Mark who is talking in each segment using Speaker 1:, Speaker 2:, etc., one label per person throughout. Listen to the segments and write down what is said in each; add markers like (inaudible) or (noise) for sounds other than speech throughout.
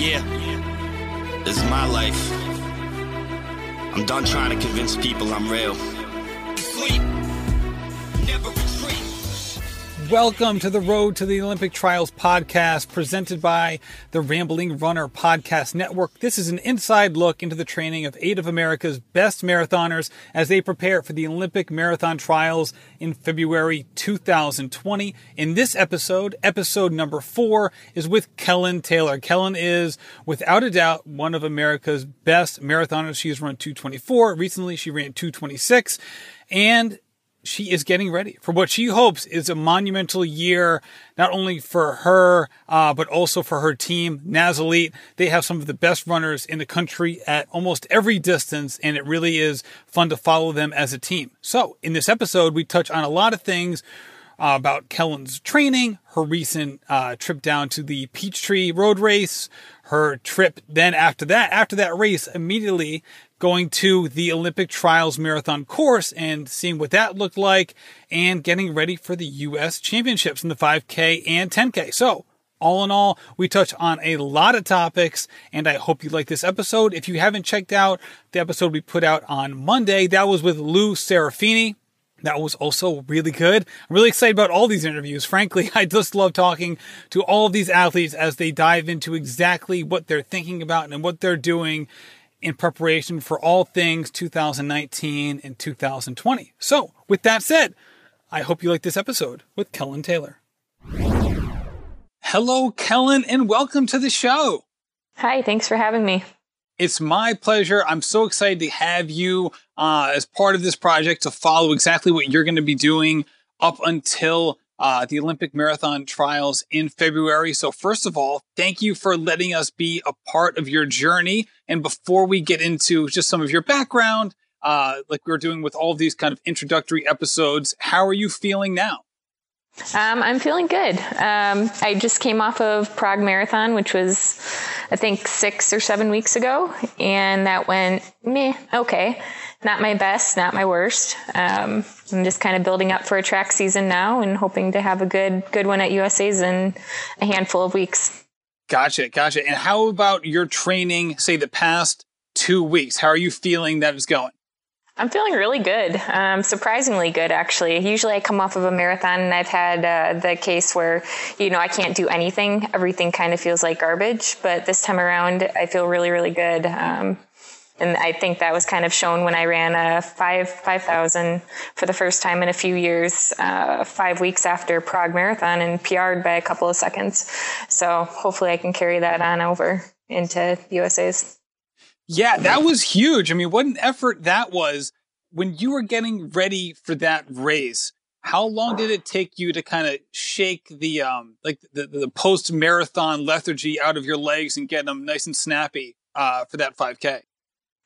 Speaker 1: Yeah, this is my life. I'm done trying to convince people I'm real. Sleep, never.
Speaker 2: Welcome to the Road to the Olympic Trials podcast presented by the Rambling Runner Podcast Network. This is an inside look into the training of eight of America's best marathoners as they prepare for the Olympic Marathon Trials in February 2020. In this episode, episode number four is with Kellyn Taylor. Kellyn is, without a doubt, one of America's best marathoners. She has run 224. Recently, she ran 226. And she is getting ready for what she hopes is a monumental year, not only for her, uh, but also for her team, NAZ Elite. They have some of the best runners in the country at almost every distance, and it really is fun to follow them as a team. So, in this episode, we touch on a lot of things. Uh, about Kellyn's training, her recent uh, trip down to the Peachtree Road Race, her trip then after that, after that race, immediately going to the Olympic Trials Marathon course and seeing what that looked like and getting ready for the U.S. Championships in the 5K and 10K. So, all in all, we touch on a lot of topics, and I hope you like this episode. If you haven't checked out the episode we put out on Monday, that was with Lou Serafini. That was also really good. I'm really excited about all these interviews. Frankly, (laughs) I just love talking to all of these athletes as they dive into exactly what they're thinking about and what they're doing in preparation for all things 2019 and 2020. So, with that said, I hope you like this episode with Kellyn Taylor. Hello, Kellyn, and welcome to the show.
Speaker 3: Hi, thanks for having me.
Speaker 2: It's my pleasure. I'm so excited to have you uh, as part of this project to follow exactly what you're going to be doing up until uh, the Olympic Marathon trials in February. So, first of all, thank you for letting us be a part of your journey. And before we get into just some of your background, uh, like we are doing with all these kind of introductory episodes, how are you feeling now?
Speaker 3: Um, I'm feeling good. Um, I just came off of Prague Marathon, which was, I think, six or seven weeks ago, and that went meh, okay. Not my best, not my worst. Um, I'm just kind of building up for a track season now, and hoping to have a good good one at USA's in a handful of weeks.
Speaker 2: Gotcha, gotcha. And how about your training? Say the past two weeks. How are you feeling that is going?
Speaker 3: I'm feeling really good. Um, surprisingly good, actually. Usually I come off of a marathon and I've had uh, the case where, you know, I can't do anything. Everything kind of feels like garbage. But this time around, I feel really, really good. Um, and I think that was kind of shown when I ran a five five thousand for the first time in a few years, uh, five weeks after Prague Marathon, and PR'd by a couple of seconds. So hopefully, I can carry that on over into USA's.
Speaker 2: Yeah, that was huge. I mean, what an effort that was when you were getting ready for that race. How long did it take you to kind of shake the um like the, the post marathon lethargy out of your legs and get them nice and snappy uh, for that 5K?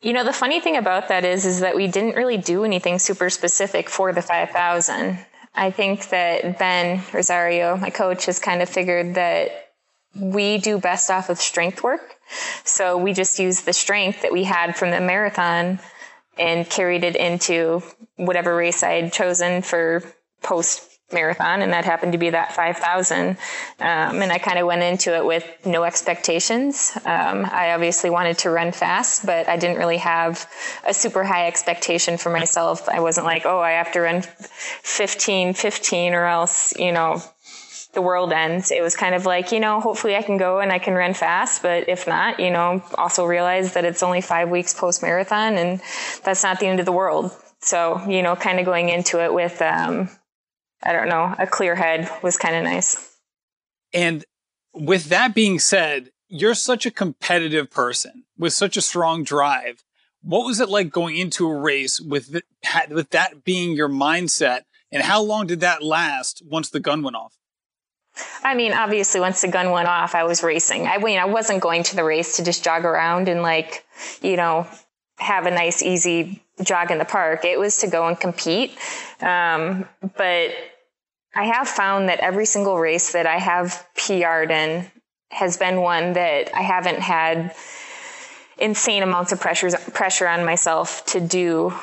Speaker 3: You know, the funny thing about that is is that we didn't really do anything super specific for the 5000. I think that Ben Rosario, my coach, has kind of figured that we do best off of strength work. So we just used the strength that we had from the marathon and carried it into whatever race I had chosen for post marathon, and that happened to be that 5,000. Um, and I kind of went into it with no expectations. Um, I obviously wanted to run fast, but I didn't really have a super high expectation for myself. I wasn't like, oh, I have to run 15, 15 or else, you know, the world ends. It was kind of like, you know, hopefully I can go and I can run fast, but if not, you know, also realize that it's only five weeks post marathon and that's not the end of the world. So, you know, kind of going into it with, um, I don't know, a clear head was kind of nice.
Speaker 2: And with that being said, you're such a competitive person with such a strong drive. What was it like going into a race with with that being your mindset? And how long did that last once the gun went off?
Speaker 3: I mean, obviously, once the gun went off, I was racing. I mean, I wasn't going to the race to just jog around and like, you know, have a nice, easy jog in the park. It was to go and compete. Um, but I have found that every single race that I have PR'd in has been one that I haven't had insane amounts of pressure pressure on myself to do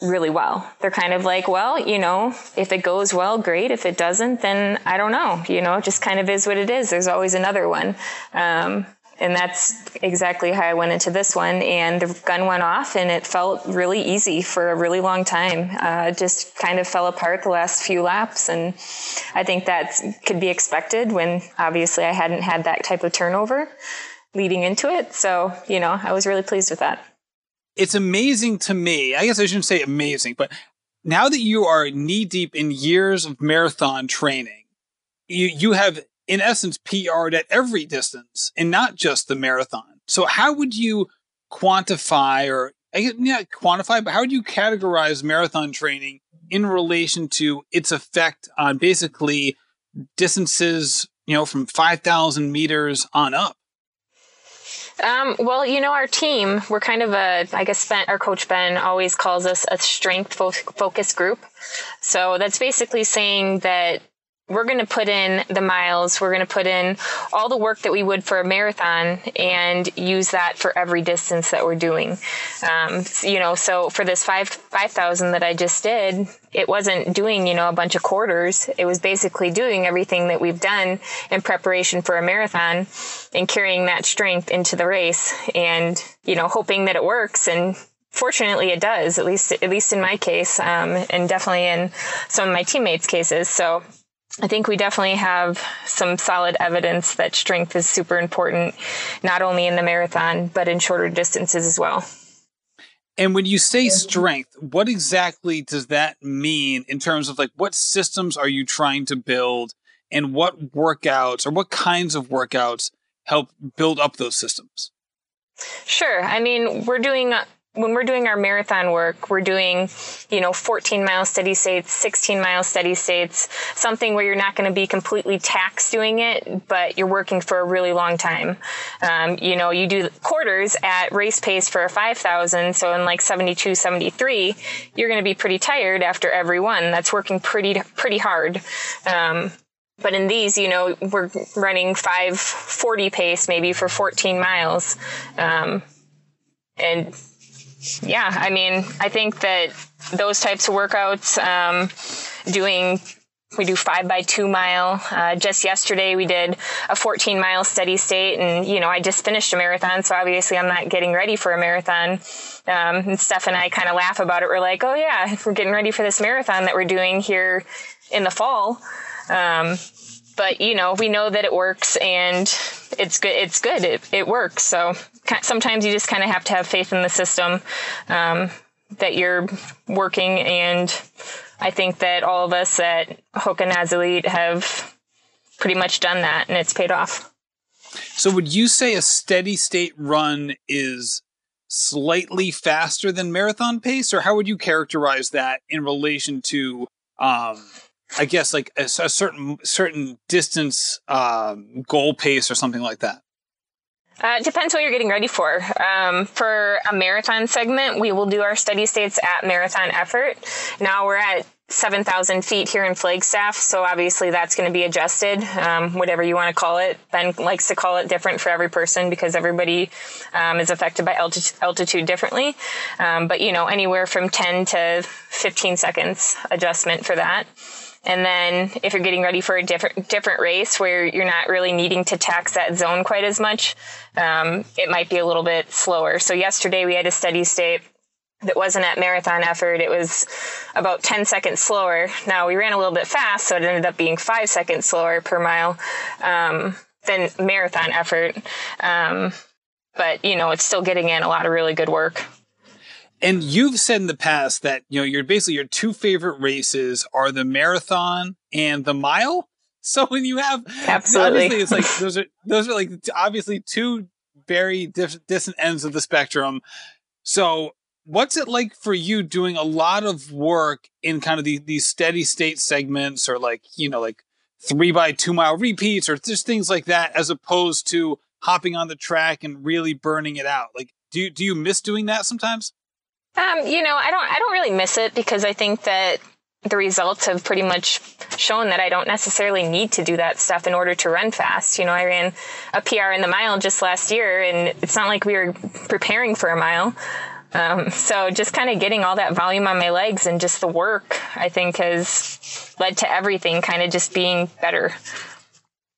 Speaker 3: really well. They're kind of like, well, you know, if it goes well, great. If it doesn't, then I don't know. You know, it just kind of is what it is. There's always another one. Um, and that's exactly how I went into this one. And the gun went off, and it felt really easy for a really long time. Uh, just kind of fell apart the last few laps, and I think that could be expected when obviously I hadn't had that type of turnover leading into it. So you know, I was really pleased with that.
Speaker 2: It's amazing to me. I guess I shouldn't say amazing, but now that you are knee deep in years of marathon training, you you have in essence PR'd at every distance and not just the marathon. So how would you quantify or yeah, quantify, but how would you categorize marathon training in relation to its effect on basically distances, you know, from 5,000 meters on up?
Speaker 3: Um, well, you know, our team, we're kind of a, I guess ben, our coach Ben always calls us a strength fo- focus group. So that's basically saying that we're going to put in the miles, we're going to put in all the work that we would for a marathon and use that for every distance that we're doing. Um, you know, so for this five, 5,000 that I just did, it wasn't doing, you know, a bunch of quarters. It was basically doing everything that we've done in preparation for a marathon and carrying that strength into the race and, you know, hoping that it works and fortunately it does at least at least in my case um, and definitely in some of my teammates cases so I think we definitely have some solid evidence that strength is super important, not only in the marathon, but in shorter distances as well.
Speaker 2: And when you say strength, what exactly does that mean in terms of like what systems are you trying to build and what workouts or what kinds of workouts help build up those systems?
Speaker 3: Sure. I mean, we're doing when we're doing our marathon work, we're doing, you know, 14 mile steady states, 16 mile steady states, something where you're not going to be completely taxed doing it, but you're working for a really long time. Um, you know, you do quarters at race pace for a 5,000. So in like 72, 73, you're going to be pretty tired after every one. That's working pretty, pretty hard. Um, but in these, you know, we're running 540 pace maybe for 14 miles. Um, and yeah, I mean, I think that those types of workouts, um, doing we do five by two mile. Uh, just yesterday we did a 14 mile steady state and, you know, I just finished a marathon. So obviously I'm not getting ready for a marathon. Um, and Steph and I kind of laugh about it. We're like, oh yeah, we're getting ready for this marathon that we're doing here in the fall. Um, but you know, we know that it works and it's good. It's good. It, it works. So sometimes you just kind of have to have faith in the system um, that you're working. And I think that all of us at Hoka Naz Elite have pretty much done that, and it's paid off.
Speaker 2: So, would you say a steady state run is slightly faster than marathon pace, or how would you characterize that in relation to, um, I guess, like a, a certain certain distance um, goal pace or something like that?
Speaker 3: Uh, it depends what you're getting ready for. Um, for a marathon segment, we will do our steady states at marathon effort. Now we're at 7,000 feet here in Flagstaff, so obviously that's going to be adjusted, um, whatever you want to call it. Ben likes to call it different for every person because everybody um, is affected by altitude, altitude differently. Um, but, you know, anywhere from 10 to 15 seconds adjustment for that. And then if you're getting ready for a different different race where you're not really needing to tax that zone quite as much, um, it might be a little bit slower. So yesterday we had a steady state that wasn't at marathon effort. It was about 10 seconds slower. Now we ran a little bit fast, so it ended up being five seconds slower per mile um, than marathon effort. Um, but you know, it's still getting in a lot of really good work.
Speaker 2: And you've said in the past that, you know, your basically your two favorite races are the marathon and the mile. (laughs) So when you have
Speaker 3: absolutely,
Speaker 2: obviously it's like those are (laughs) those are like obviously two very diff- distant ends of the spectrum. So what's it like for you doing a lot of work in kind of the, these steady state segments or like you know like three by two mile repeats or just things like that as opposed to hopping on the track and really burning it out like do you, do you miss doing that sometimes
Speaker 3: um, you know, I don't I don't really miss it because I think that the results have pretty much shown that I don't necessarily need to do that stuff in order to run fast. You know, I ran a PR in the mile just last year, and it's not like we were preparing for a mile. Um, so just kind of getting all that volume on my legs and just the work, I think, has led to everything kind of just being better.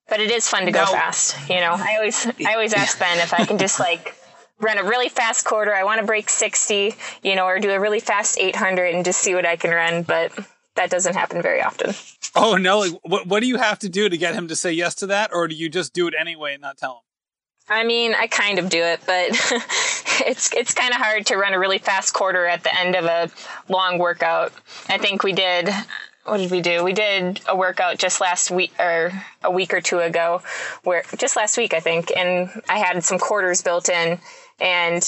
Speaker 3: But it is fun to go fast. You know, I always I always ask Ben if I can just like run a really fast quarter. I want to break 60, you know, or do a really fast 800 and just see what I can run. But that doesn't happen very often.
Speaker 2: Oh no! What what do you have to do to get him to say yes to that, or do you just do it anyway and not tell him?
Speaker 3: I mean, I kind of do it, but (laughs) it's it's kind of hard to run a really fast quarter at the end of a long workout. I think we did. What did we do? We did a workout just last week or a week or two ago, where just last week I think, and I had some quarters built in, and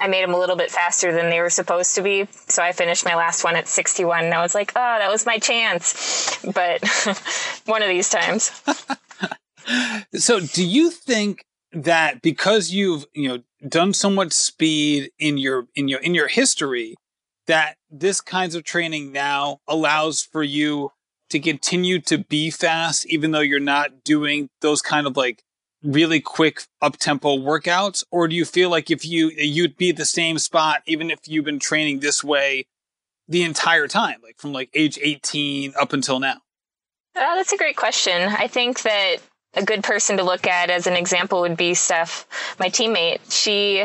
Speaker 3: I made them a little bit faster than they were supposed to be. So I finished my last one at 61 and I was like, oh, that was my chance. But (laughs) one of these times. (laughs)
Speaker 2: so do you think that because you've, you know, done so much speed in your, in your, in your history, that this kinds of training now allows for you to continue to be fast, even though you're not doing those kind of like really quick up tempo workouts? Or do you feel like if you you'd be at the same spot even if you've been training this way the entire time like from like age 18 up until now?
Speaker 3: Uh, that's a great question. I think that a good person to look at as an example would be steph my teammate. She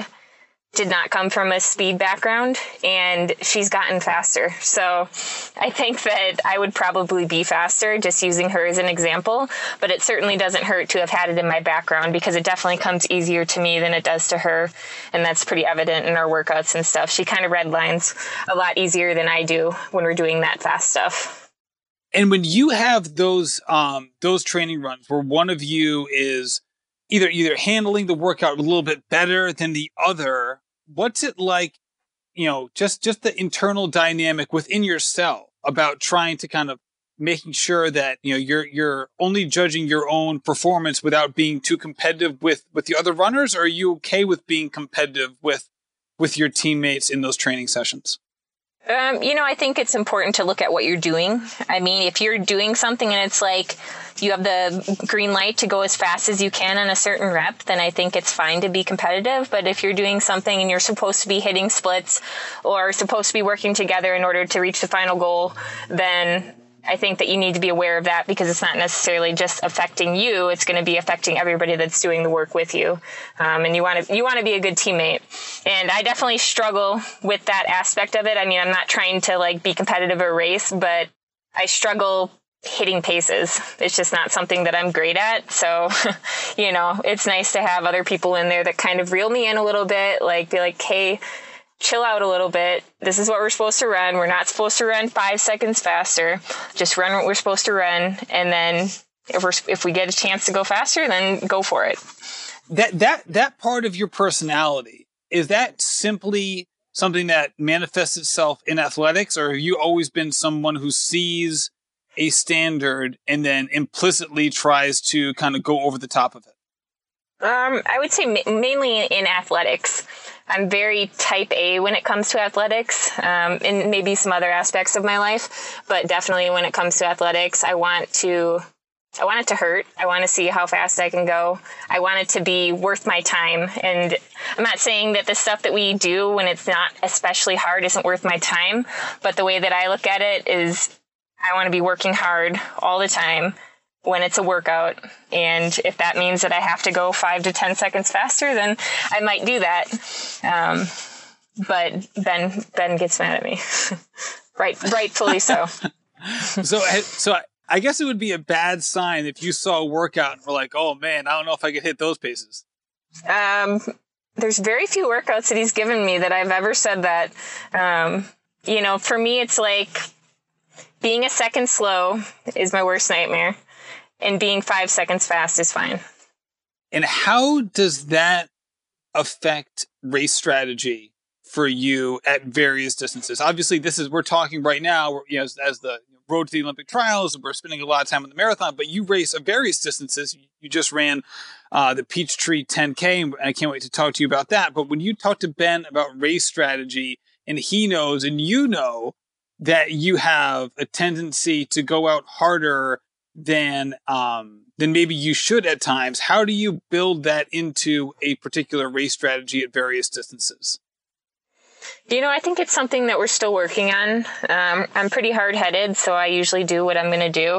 Speaker 3: did not come from a speed background and she's gotten faster. So I think that I would probably be faster just using her as an example, but it certainly doesn't hurt to have had it in my background because it definitely comes easier to me than it does to her. And that's pretty evident in our workouts and stuff. She kind of red lines a lot easier than I do when we're doing that fast stuff.
Speaker 2: And when you have those um those training runs where one of you is either either handling the workout a little bit better than the other what's it like, you know, just, just the internal dynamic within yourself about trying to kind of making sure that, you know, you're, you're only judging your own performance without being too competitive with, with the other runners? Or are you okay with being competitive with, with your teammates in those training sessions?
Speaker 3: Um, you know, I think it's important to look at what you're doing. I mean, if you're doing something and it's like you have the green light to go as fast as you can on a certain rep, then I think it's fine to be competitive. But if you're doing something and you're supposed to be hitting splits or supposed to be working together in order to reach the final goal, then I think that you need to be aware of that because it's not necessarily just affecting you; it's going to be affecting everybody that's doing the work with you. Um, and you want to you want to be a good teammate. And I definitely struggle with that aspect of it. I mean, I'm not trying to like be competitive or race, but I struggle hitting paces. It's just not something that I'm great at. So, (laughs) you know, it's nice to have other people in there that kind of reel me in a little bit, like be like, hey chill out a little bit. This is what we're supposed to run. We're not supposed to run five seconds faster. Just run what we're supposed to run. And then if we're, if we get a chance to go faster, then go for it.
Speaker 2: That, that, that part of your personality, is that simply something that manifests itself in athletics or have you always been someone who sees a standard and then implicitly tries to kind of go over the top of it?
Speaker 3: Um, I would say ma- mainly in athletics. I'm very type A when it comes to athletics, um, and maybe some other aspects of my life, but definitely when it comes to athletics, I want to. I want it to hurt. I want to see how fast I can go. I want it to be worth my time. And I'm not saying that the stuff that we do when it's not especially hard isn't worth my time, but the way that I look at it is I want to be working hard all the time when it's a workout. And if that means that I have to go five to 10 seconds faster, then I might do that. Um, but Ben, Ben gets mad at me. (laughs) right, rightfully so. (laughs)
Speaker 2: so, so I guess it would be a bad sign if you saw a workout and were like, oh man, I don't know if I could hit those paces.
Speaker 3: Um, there's very few workouts that he's given me that I've ever said that. Um, you know, for me, it's like being a second slow is my worst nightmare and being five seconds fast is fine.
Speaker 2: And how does that affect race strategy for you at various distances? Obviously, this is we're talking right now, you know, as, as the road to the Olympic trials, we're spending a lot of time on the marathon, but you race at various distances. You just ran uh, the Peachtree 10K, and I can't wait to talk to you about that. But when you talk to Ben about race strategy, and he knows, and you know that you have a tendency to go out harder than um, then maybe you should at times. How do you build that into a particular race strategy at various distances?
Speaker 3: You know, I think it's something that we're still working on. Um, I'm pretty hard headed, so I usually do what I'm going to do.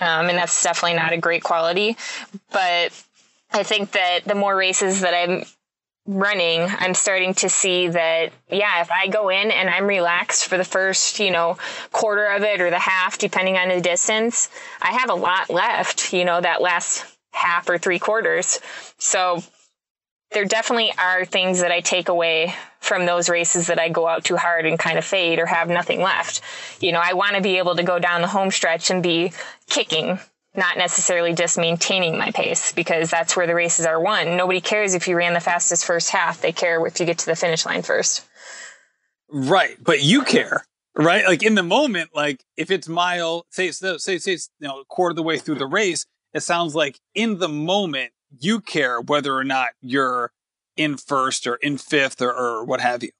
Speaker 3: Um, and that's definitely not a great quality. But I think that the more races that I'm running, I'm starting to see that, yeah, if I go in and I'm relaxed for the first, you know, quarter of it or the half, depending on the distance, I have a lot left, you know, that last half or three quarters. So there definitely are things that I take away from those races that I go out too hard and kind of fade or have nothing left. You know, I want to be able to go down the home stretch and be kicking, not necessarily just maintaining my pace because that's where the races are won. Nobody cares if you ran the fastest first half. They care if you get to the finish line first.
Speaker 2: Right. But you care, right? Like in the moment, like if it's mile, say it's, say, say it's, you know, a quarter of the way through the race, it sounds like in the moment, you care whether or not you're in first or in fifth or, or what have you.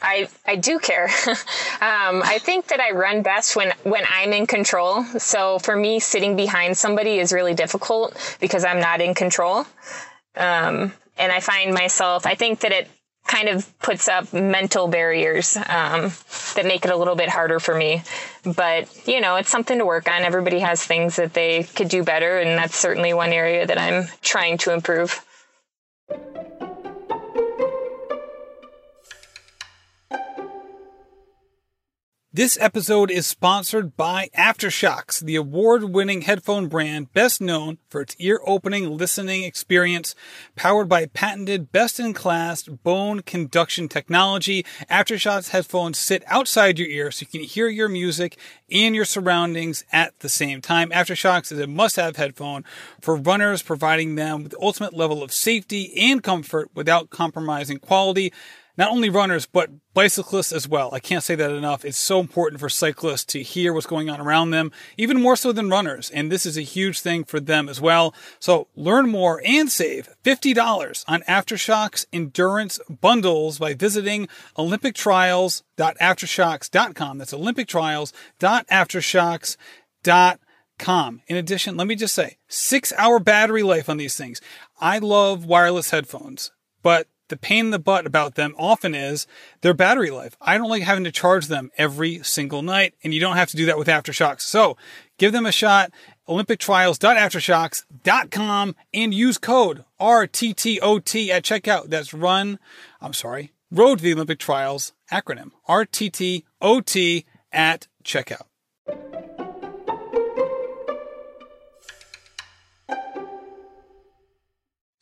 Speaker 3: I, I do care. (laughs) um, I think that I run best when, when I'm in control. So for me, sitting behind somebody is really difficult because I'm not in control. Um, and I find myself, I think that it kind of puts up mental barriers um, that make it a little bit harder for me. But, you know, it's something to work on. Everybody has things that they could do better. And that's certainly one area that I'm trying to improve.
Speaker 2: This episode is sponsored by AfterShokz, the award-winning headphone brand best known for its ear-opening listening experience. Powered by patented best-in-class bone conduction technology, AfterShokz headphones sit outside your ear so you can hear your music and your surroundings at the same time. AfterShokz is a must-have headphone for runners, providing them with the ultimate level of safety and comfort without compromising quality not only runners, but bicyclists as well. I can't say that enough. It's so important for cyclists to hear what's going on around them, even more so than runners. And this is a huge thing for them as well. So learn more and save $50 on AfterShokz endurance bundles by visiting olympictrials.aftershokz.com. That's olympictrials.aftershokz.com. In addition, let me just say, six hour battery life on these things. I love wireless headphones, but the pain in the butt about them often is their battery life. I don't like having to charge them every single night, and you don't have to do that with AfterShokz. So give them a shot. OlympicTrials.aftershokz.com and use code RTTOT at checkout. That's run, I'm sorry, Road to the Olympic Trials acronym RTTOT at checkout.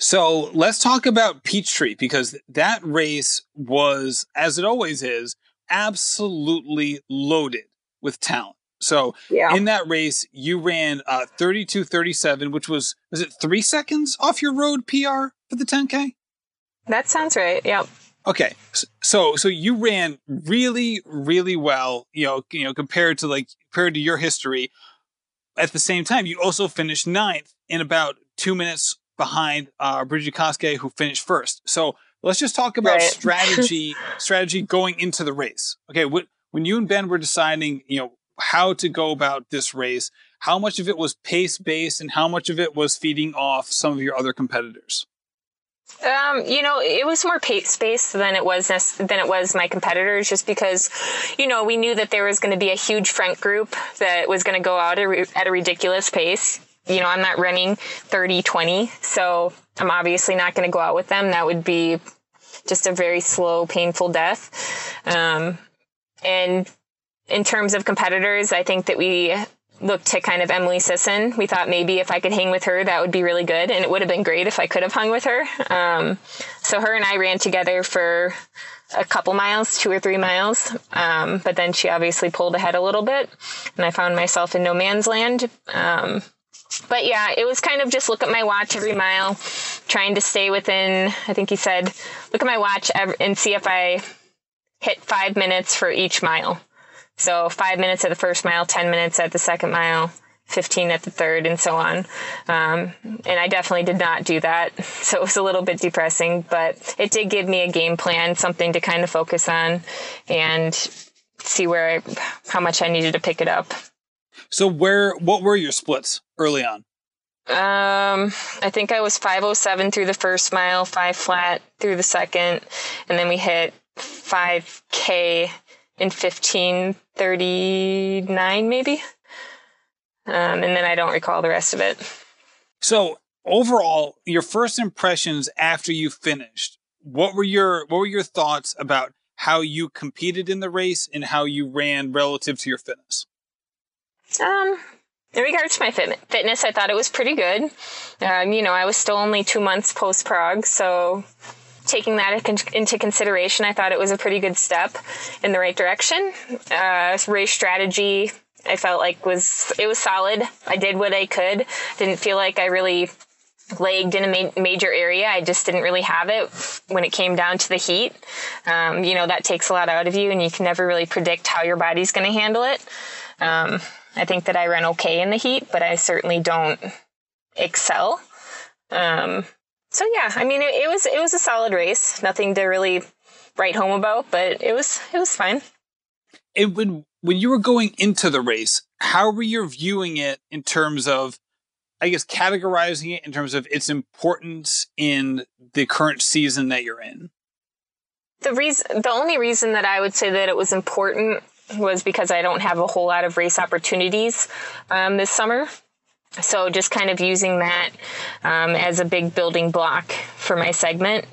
Speaker 2: So let's talk about Peachtree because that race was, as it always is, absolutely loaded with talent. So yeah. in that race, you ran uh, 32 37, which was, was it three seconds off your road PR for the 10K?
Speaker 3: That sounds right. Yep.
Speaker 2: Okay. So, so you ran really, really well, you know, you know, compared to like, compared to your history. At the same time, you also finished ninth in about two minutes behind uh, Brigid Kosgei, who finished first. So let's just talk about right. (laughs) strategy, strategy going into the race. Okay, what, when you and Ben were deciding, you know, how to go about this race, how much of it was pace based, and how much of it was feeding off some of your other competitors?
Speaker 3: Um, you know, it was more pace based than it was than it was my competitors, just because, you know, we knew that there was going to be a huge front group that was going to go out at a ridiculous pace you know, I'm not running 30 20. So I'm obviously not going to go out with them. That would be just a very slow, painful death. Um, and in terms of competitors, I think that we looked to kind of Emily Sisson. We thought maybe if I could hang with her, that would be really good. And it would have been great if I could have hung with her. Um, so her and I ran together for a couple miles, two or three miles. Um, but then she obviously pulled ahead a little bit and I found myself in no man's land. Um, but yeah, it was kind of just look at my watch every mile, trying to stay within, I think he said, look at my watch and see if I hit five minutes for each mile. So five minutes at the first mile, 10 minutes at the second mile, 15 at the third, and so on. Um, and I definitely did not do that. (laughs) So it was a little bit depressing, but it did give me a game plan, something to kind of focus on and see where I, how much I needed to pick it up.
Speaker 2: So where what were your splits early on?
Speaker 3: Um, I think I was 507 through the first mile, five flat through the second, and then we hit 5K in 1539, maybe. Um, and then I don't recall the rest of it.
Speaker 2: So overall, your first impressions after you finished, what were your what were your thoughts about how you competed in the race and how you ran relative to your fitness?
Speaker 3: Um, in regards to my fit- fitness, I thought it was pretty good. Um, you know, I was still only two months post Prague, so taking that into consideration, I thought it was a pretty good step in the right direction. Uh, race strategy, I felt like was it was solid. I did what I could. Didn't feel like I really lagged in a ma- major area. I just didn't really have it when it came down to the heat. Um, you know, that takes a lot out of you, and you can never really predict how your body's going to handle it. Um, I think that I ran okay in the heat, but I certainly don't excel. Um, so yeah, I mean, it, it, was it was a solid race. Nothing to really write home about, but it was it was fine.
Speaker 2: And when when you were going into the race, how were you viewing it in terms of, I guess, categorizing it in terms of its importance in the current season that you're in?
Speaker 3: The reason, the only reason that I would say that it was important was because I don't have a whole lot of race opportunities um, this summer. So just kind of using that um, as a big building block for my segment.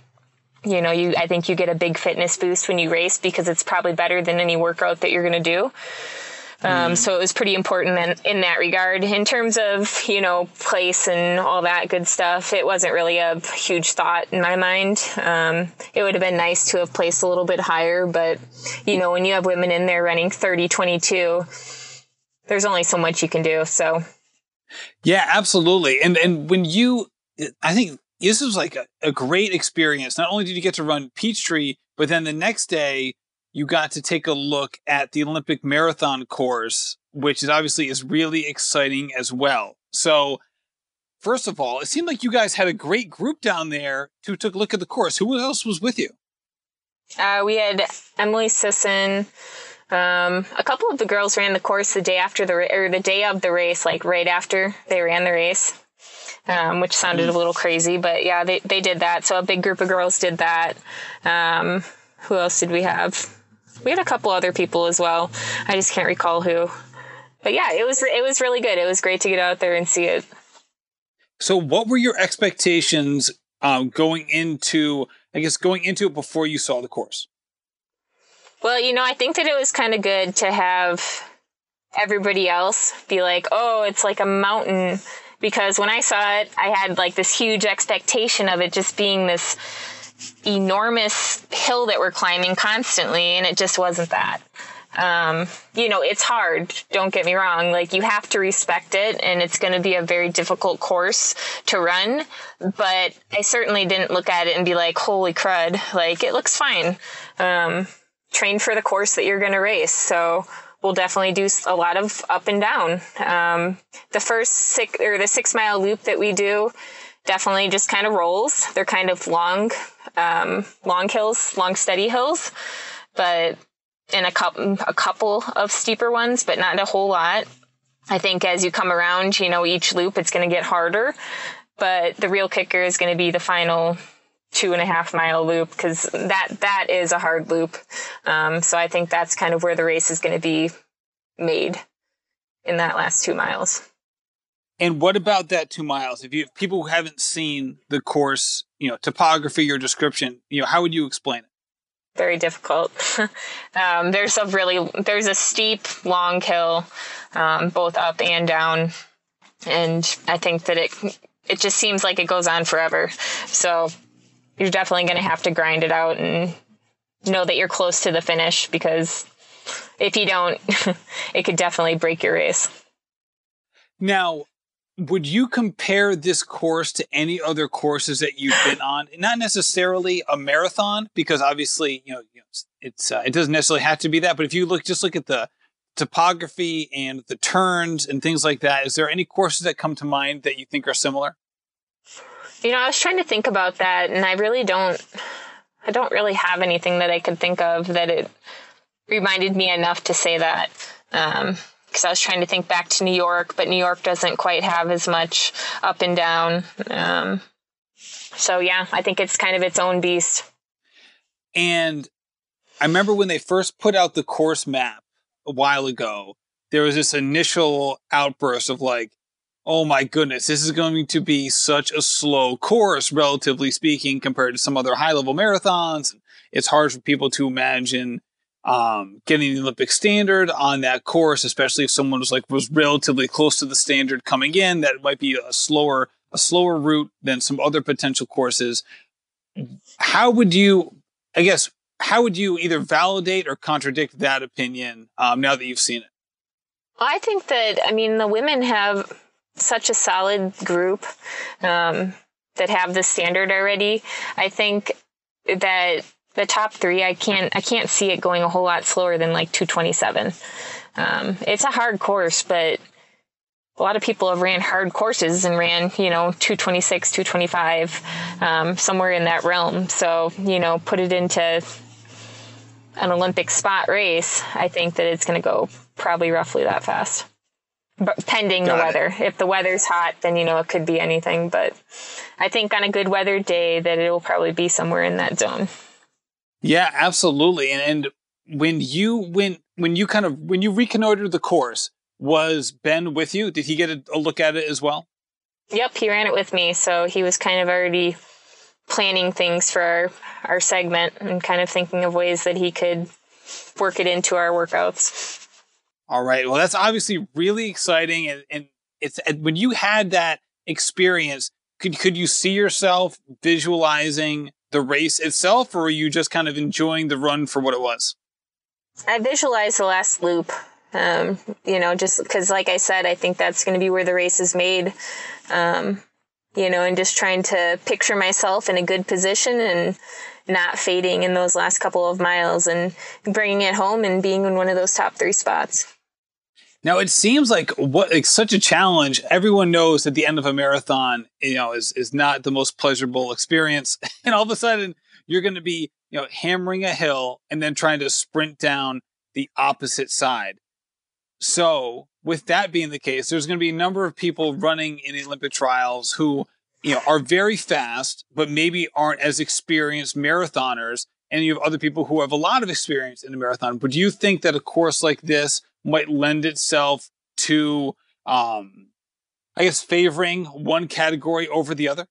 Speaker 3: You know, you I think you get a big fitness boost when you race because it's probably better than any workout that you're going to do. Um, mm. So it was pretty important in, in that regard. In terms of, you know, place and all that good stuff, it wasn't really a huge thought in my mind. Um, it would have been nice to have placed a little bit higher, but, you know, when you have women in there running 30 22, there's only so much you can do. So,
Speaker 2: yeah, absolutely. And, and when you, I think this was like a, a great experience. Not only did you get to run Peachtree, but then the next day, you got to take a look at the Olympic marathon course, which is obviously is really exciting as well. So, first of all, it seemed like you guys had a great group down there who took a look at the course. Who else was with you?
Speaker 3: Uh, we had Emily Sisson. Um, a couple of the girls ran the course the day after the or the day of the race, like right after they ran the race, um, which sounded a little crazy, but yeah, they they did that. So a big group of girls did that. Um, who else did we have? We had a couple other people as well. I just can't recall who. But yeah, it was it was really good. It was great to get out there and see it.
Speaker 2: So, what were your expectations um, going into? I guess going into it before you saw the course.
Speaker 3: Well, you know, I think that it was kind of good to have everybody else be like, "Oh, it's like a mountain," because when I saw it, I had like this huge expectation of it just being this enormous hill that we're climbing constantly, and it just wasn't that. Um, you know, it's hard. Don't get me wrong. Like you have to respect it and it's going to be a very difficult course to run. But I certainly didn't look at it and be like, holy crud. Like it looks fine. Um, train for the course that you're going to race. So we'll definitely do a lot of up and down. Um, the first six or the six mile loop that we do, definitely just kind of rolls. They're kind of long, um, long hills, long steady hills, but in a couple, a couple of steeper ones, but not a whole lot. I think as you come around, you know, each loop, it's going to get harder, but the real kicker is going to be the final two and a half mile loop because that that is a hard loop. Um, so I think that's kind of where the race is going to be made in that last two miles.
Speaker 2: And what about that two miles? If you if people who haven't seen the course, you know, topography or description, you know, how would you explain it?
Speaker 3: Very difficult. (laughs) um, there's a really there's a steep, long hill, um, both up and down, and I think that it it just seems like it goes on forever. So you're definitely going to have to grind it out and know that you're close to the finish because if you don't, (laughs) it could definitely break your race.
Speaker 2: Now, would you compare this course to any other courses that you've been (sighs) on? Not necessarily a marathon, because obviously, you know, it's uh, it doesn't necessarily have to be that. But if you look, just look at the topography and the turns and things like that. Is there any courses that come to mind that you think are similar?
Speaker 3: You know, I was trying to think about that, and I really don't. I don't really have anything that I could think of that it reminded me enough to say that. Um, because I was trying to think back to New York, but New York doesn't quite have as much up and down. Um, so yeah, I think it's kind of its own beast.
Speaker 2: And I remember when they first put out the course map a while ago, there was this initial outburst of like, oh my goodness, this is going to be such a slow course, relatively speaking, compared to some other high level marathons. It's hard for people to imagine um, getting the Olympic standard on that course, especially if someone was like was relatively close to the standard coming in. That might be a slower a slower route than some other potential courses. How would you, I guess, how would you either validate or contradict that opinion um, now that you've seen it?
Speaker 3: I think that I mean the women have such a solid group um, that have the standard already. I think that the top three, I can't I can't see it going a whole lot slower than like 227. Um, it's a hard course, but a lot of people have ran hard courses and ran, you know, 226, 225, um, somewhere in that realm. So, you know, put it into an Olympic spot race, I think that it's going to go probably roughly that fast. But pending Got the weather. It. If the weather's hot, then, you know, it could be anything. But I think on a good weather day that it will probably be somewhere in that zone.
Speaker 2: Yeah, absolutely. And, and when you went, when you kind of, when you reconnoitered the course, was Ben with you? Did he get a, a look at it as well?
Speaker 3: Yep, he ran it with me. So he was kind of already planning things for our, our segment and kind of thinking of ways that he could work it into our workouts.
Speaker 2: All right. Well, that's obviously really exciting. And, and it's and when you had that experience, could, could you see yourself visualizing the race itself, or were you just kind of enjoying the run for what it was?
Speaker 3: I visualized the last loop. Um, you know, just because, like I said, I think that's going to be where the race is made. Um, you know, and just trying to picture myself in a good position and not fading in those last couple of miles and bringing it home and being in one of those top three spots.
Speaker 2: Now it seems like what like such a challenge. Everyone knows that the end of a marathon, you know, is is not the most pleasurable experience, (laughs) and all of a sudden you're going to be, you know, hammering a hill and then trying to sprint down the opposite side. So, with that being the case, there's going to be a number of people running in the Olympic trials who, you know, are very fast, but maybe aren't as experienced marathoners. And you have other people who have a lot of experience in the marathon. But do you think that a course like this might lend itself to, um, I guess, favoring one category over the other?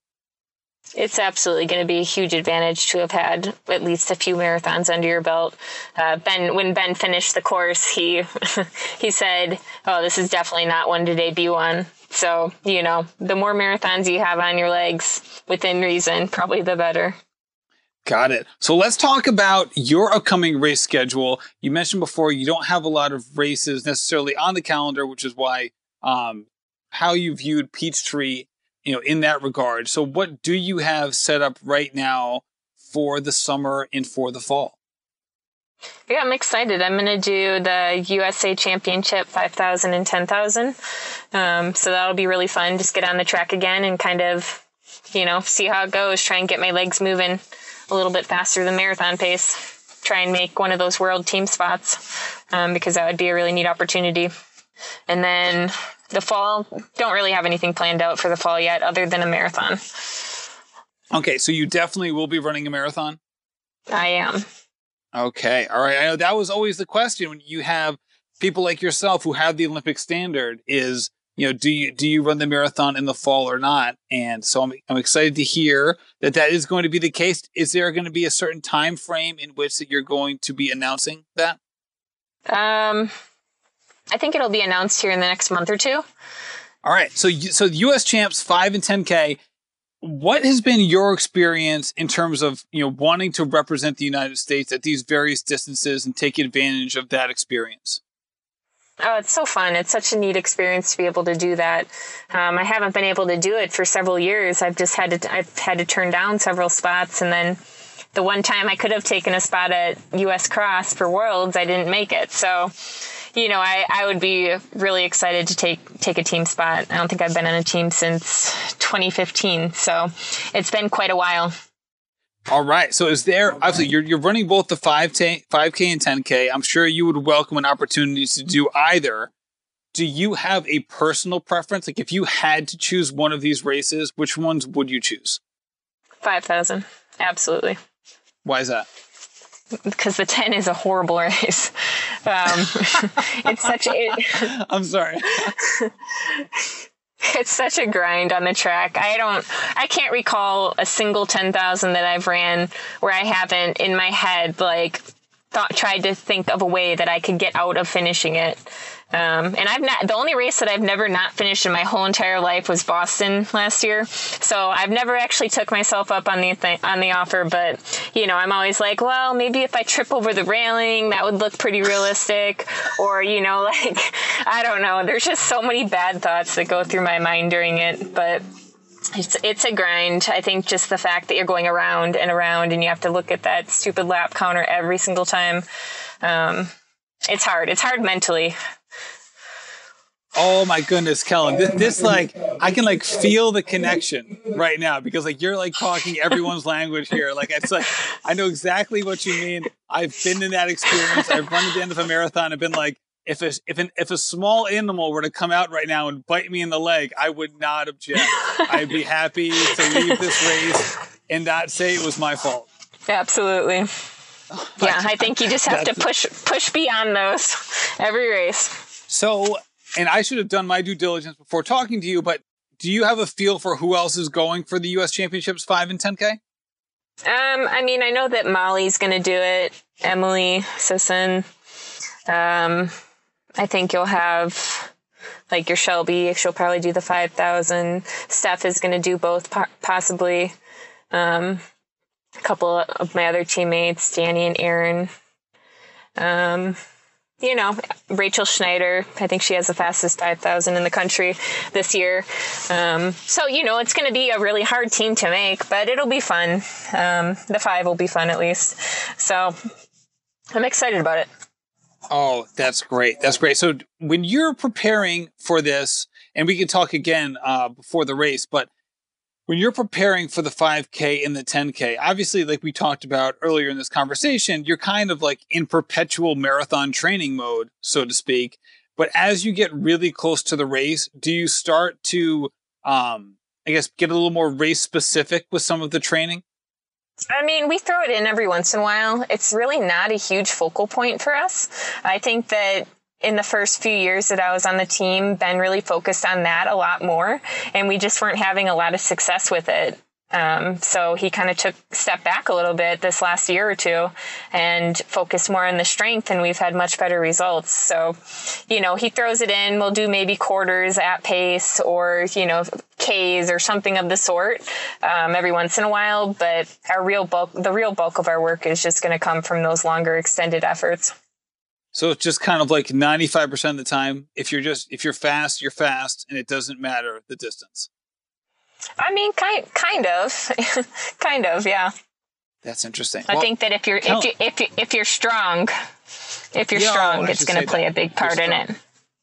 Speaker 3: It's absolutely going to be a huge advantage to have had at least a few marathons under your belt. Uh, ben, when Ben finished the course, he (laughs) he said, "Oh, this is definitely not one to debut on." So you know, the more marathons you have on your legs within reason, probably the better.
Speaker 2: Got it. So let's talk about your upcoming race schedule. You mentioned before you don't have a lot of races necessarily on the calendar, which is why um, how you viewed Peachtree, you know, in that regard. So what do you have set up right now for the summer and for the fall?
Speaker 3: Yeah, I'm excited. I'm going to do the USA Championship 5,000 and 10,000. Um, so that'll be really fun. Just get on the track again and kind of, you know, see how it goes. Try and get my legs moving a little bit faster than marathon pace. Try and make one of those world team spots um, because that would be a really neat opportunity. And then the fall, don't really have anything planned out for the fall yet other than a marathon.
Speaker 2: Okay, so you definitely will be running a marathon?
Speaker 3: I am.
Speaker 2: Okay, all right. I know that was always the question when you have people like yourself who have the Olympic standard is you know, do you do you run the marathon in the fall or not? And so I'm I'm excited to hear that that is going to be the case. Is there going to be a certain time frame in which that you're going to be announcing that?
Speaker 3: Um, I think it'll be announced here in the next month or two.
Speaker 2: All right. So so U.S. champs five and ten k. What has been your experience in terms of you know wanting to represent the United States at these various distances and take advantage of that experience?
Speaker 3: Oh, it's so fun. It's such a neat experience to be able to do that. Um, I haven't been able to do it for several years. I've just had to, I've had to turn down several spots. And then the one time I could have taken a spot at US Cross for Worlds, I didn't make it. So, you know, I, I would be really excited to take, take a team spot. I don't think I've been on a team since 2015. So it's been quite a while.
Speaker 2: All right. So is there obviously you're you're running both the 5K 5K and 10K. I'm sure you would welcome an opportunity to do either. Do you have a personal preference? Like if you had to choose one of these races, which ones would you choose?
Speaker 3: 5,000. Absolutely.
Speaker 2: Why is that?
Speaker 3: because the 10 is a horrible (laughs) race. Um, (laughs) it's such a. (laughs)
Speaker 2: I'm sorry. (laughs)
Speaker 3: it's such a grind on the track. I don't, I can't recall a single 10,000 that I've ran where I haven't in my head, like, thought, tried to think of a way that I could get out of finishing it. Um, and I've not, the only race that I've never not finished in my whole entire life was Boston last year. So I've never actually took myself up on the, th- on the offer, but you know, I'm always like, well, maybe if I trip over the railing, that would look pretty realistic. Or, you know, (laughs) like, I don't know. There's just so many bad thoughts that go through my mind during it, but it's it's a grind. I think just the fact that you're going around and around and you have to look at that stupid lap counter every single time. Um, it's hard. It's hard mentally.
Speaker 2: Oh my goodness, Kellyn. This, this, like I can like feel the connection right now because like you're like talking everyone's language here. Like it's like I know exactly what you mean. I've been in that experience. I've run at the end of a marathon and been like, if a, if an, if a small animal were to come out right now and bite me in the leg, I would not object. I'd be happy to leave this race and not say it was my fault.
Speaker 3: Absolutely. Yeah, I think you just have to push push beyond those every race.
Speaker 2: So and I should have done my due diligence before talking to you, but do you have a feel for who else is going for the U.S. Championships 5 and 10K?
Speaker 3: Um, I mean, I know that Molly's going to do it, Emily Sisson. Um, I think you'll have like your Shelby, she'll probably do the 5,000. Steph is going to do both, possibly. Um, a couple of my other teammates, Danny and Aaron. Um, you know, Rachel Schneider, I think she has the fastest 5,000 in the country this year. Um, so, you know, it's going to be a really hard team to make, but it'll be fun. Um, the five will be fun at least. So I'm excited about it.
Speaker 2: Oh, that's great. That's great. So when you're preparing for this, and we can talk again uh, before the race, but when you're preparing for the 5K and the 10K, obviously, like we talked about earlier in this conversation, you're kind of like in perpetual marathon training mode, so to speak. But as you get really close to the race, do you start to, um, I guess, get a little more race specific with some of the training?
Speaker 3: I mean, we throw it in every once in a while. It's really not a huge focal point for us. I think that in the first few years that I was on the team, Ben really focused on that a lot more, and we just weren't having a lot of success with it. Um, so he kind of took step back a little bit this last year or two and focused more on the strength, and we've had much better results. So, you know, he throws it in. We'll do maybe quarters at pace or you know K's or something of the sort um, every once in a while. But our real bulk, the real bulk of our work, is just going to come from those longer extended efforts.
Speaker 2: So it's just kind of like 95% of the time, if you're just, if you're fast, you're fast and it doesn't matter the distance.
Speaker 3: I mean, kind, kind of, (laughs) kind of, yeah.
Speaker 2: That's interesting.
Speaker 3: I well, think that if you're, if you, if you, if you're strong, if you're yeah, strong, it's going to play that. a big part in it.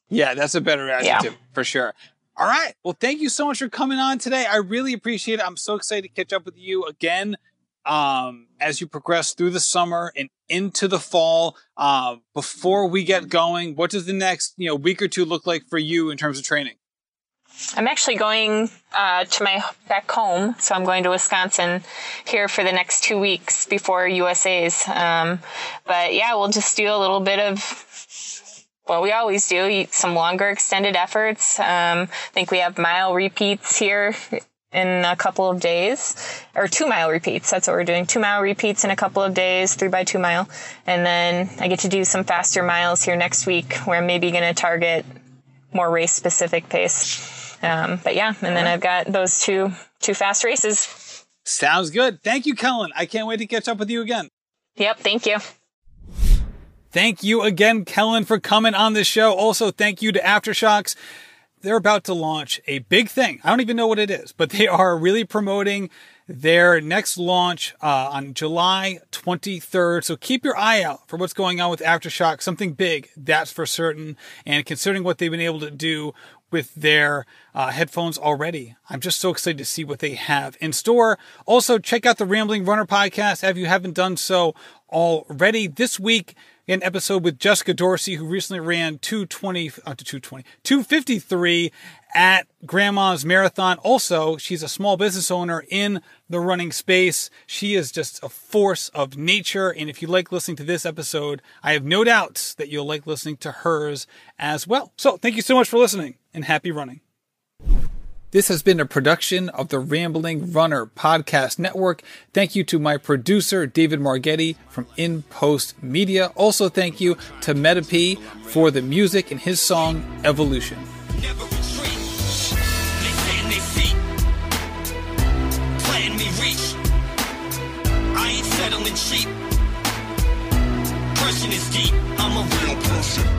Speaker 2: Yeah, that's a better adjective yeah. for sure. All right. Well, thank you so much for coming on today. I really appreciate it. I'm so excited to catch up with you again um, as you progress through the summer and into the fall. Uh, before we get going, what does the next you know week or two look like for you in terms of training?
Speaker 3: I'm actually going uh, to my back home, so I'm going to Wisconsin here for the next two weeks before USA's. Um, but yeah, we'll just do a little bit of what we always do, some longer extended efforts. Um, I think we have mile repeats here in a couple of days, or two mile repeats. That's what we're doing. Two mile repeats in a couple of days, three by two mile. And then I get to do some faster miles here next week where I'm maybe going to target more race specific pace. Um, but yeah, and then I've got those two, two fast races.
Speaker 2: Sounds good. Thank you, Kellyn. I can't wait to catch up with you again.
Speaker 3: Yep. Thank you.
Speaker 2: Thank you again, Kellyn, for coming on the show. Also, thank you to AfterShokz they're about to launch a big thing. I don't even know what it is, but they are really promoting their next launch uh, on July 23rd. So keep your eye out for what's going on with Aftershock. Something big, that's for certain. And considering what they've been able to do with their uh, headphones already, I'm just so excited to see what they have in store. Also, check out the Rambling Runner podcast if you haven't done so already. This week, an episode with Jessica Dorsey, who recently ran 220, uh, 220, 253 at Grandma's Marathon. Also, she's a small business owner in the running space. She is just a force of nature. And if you like listening to this episode, I have no doubts that you'll like listening to hers as well. So thank you so much for listening and happy running. This has been a production of the Rambling Runner Podcast Network. Thank you to my producer, David Margetti from In Post Media. Also, thank you to Meta for the music in his song Evolution. Cheap. Is deep. I'm a real person.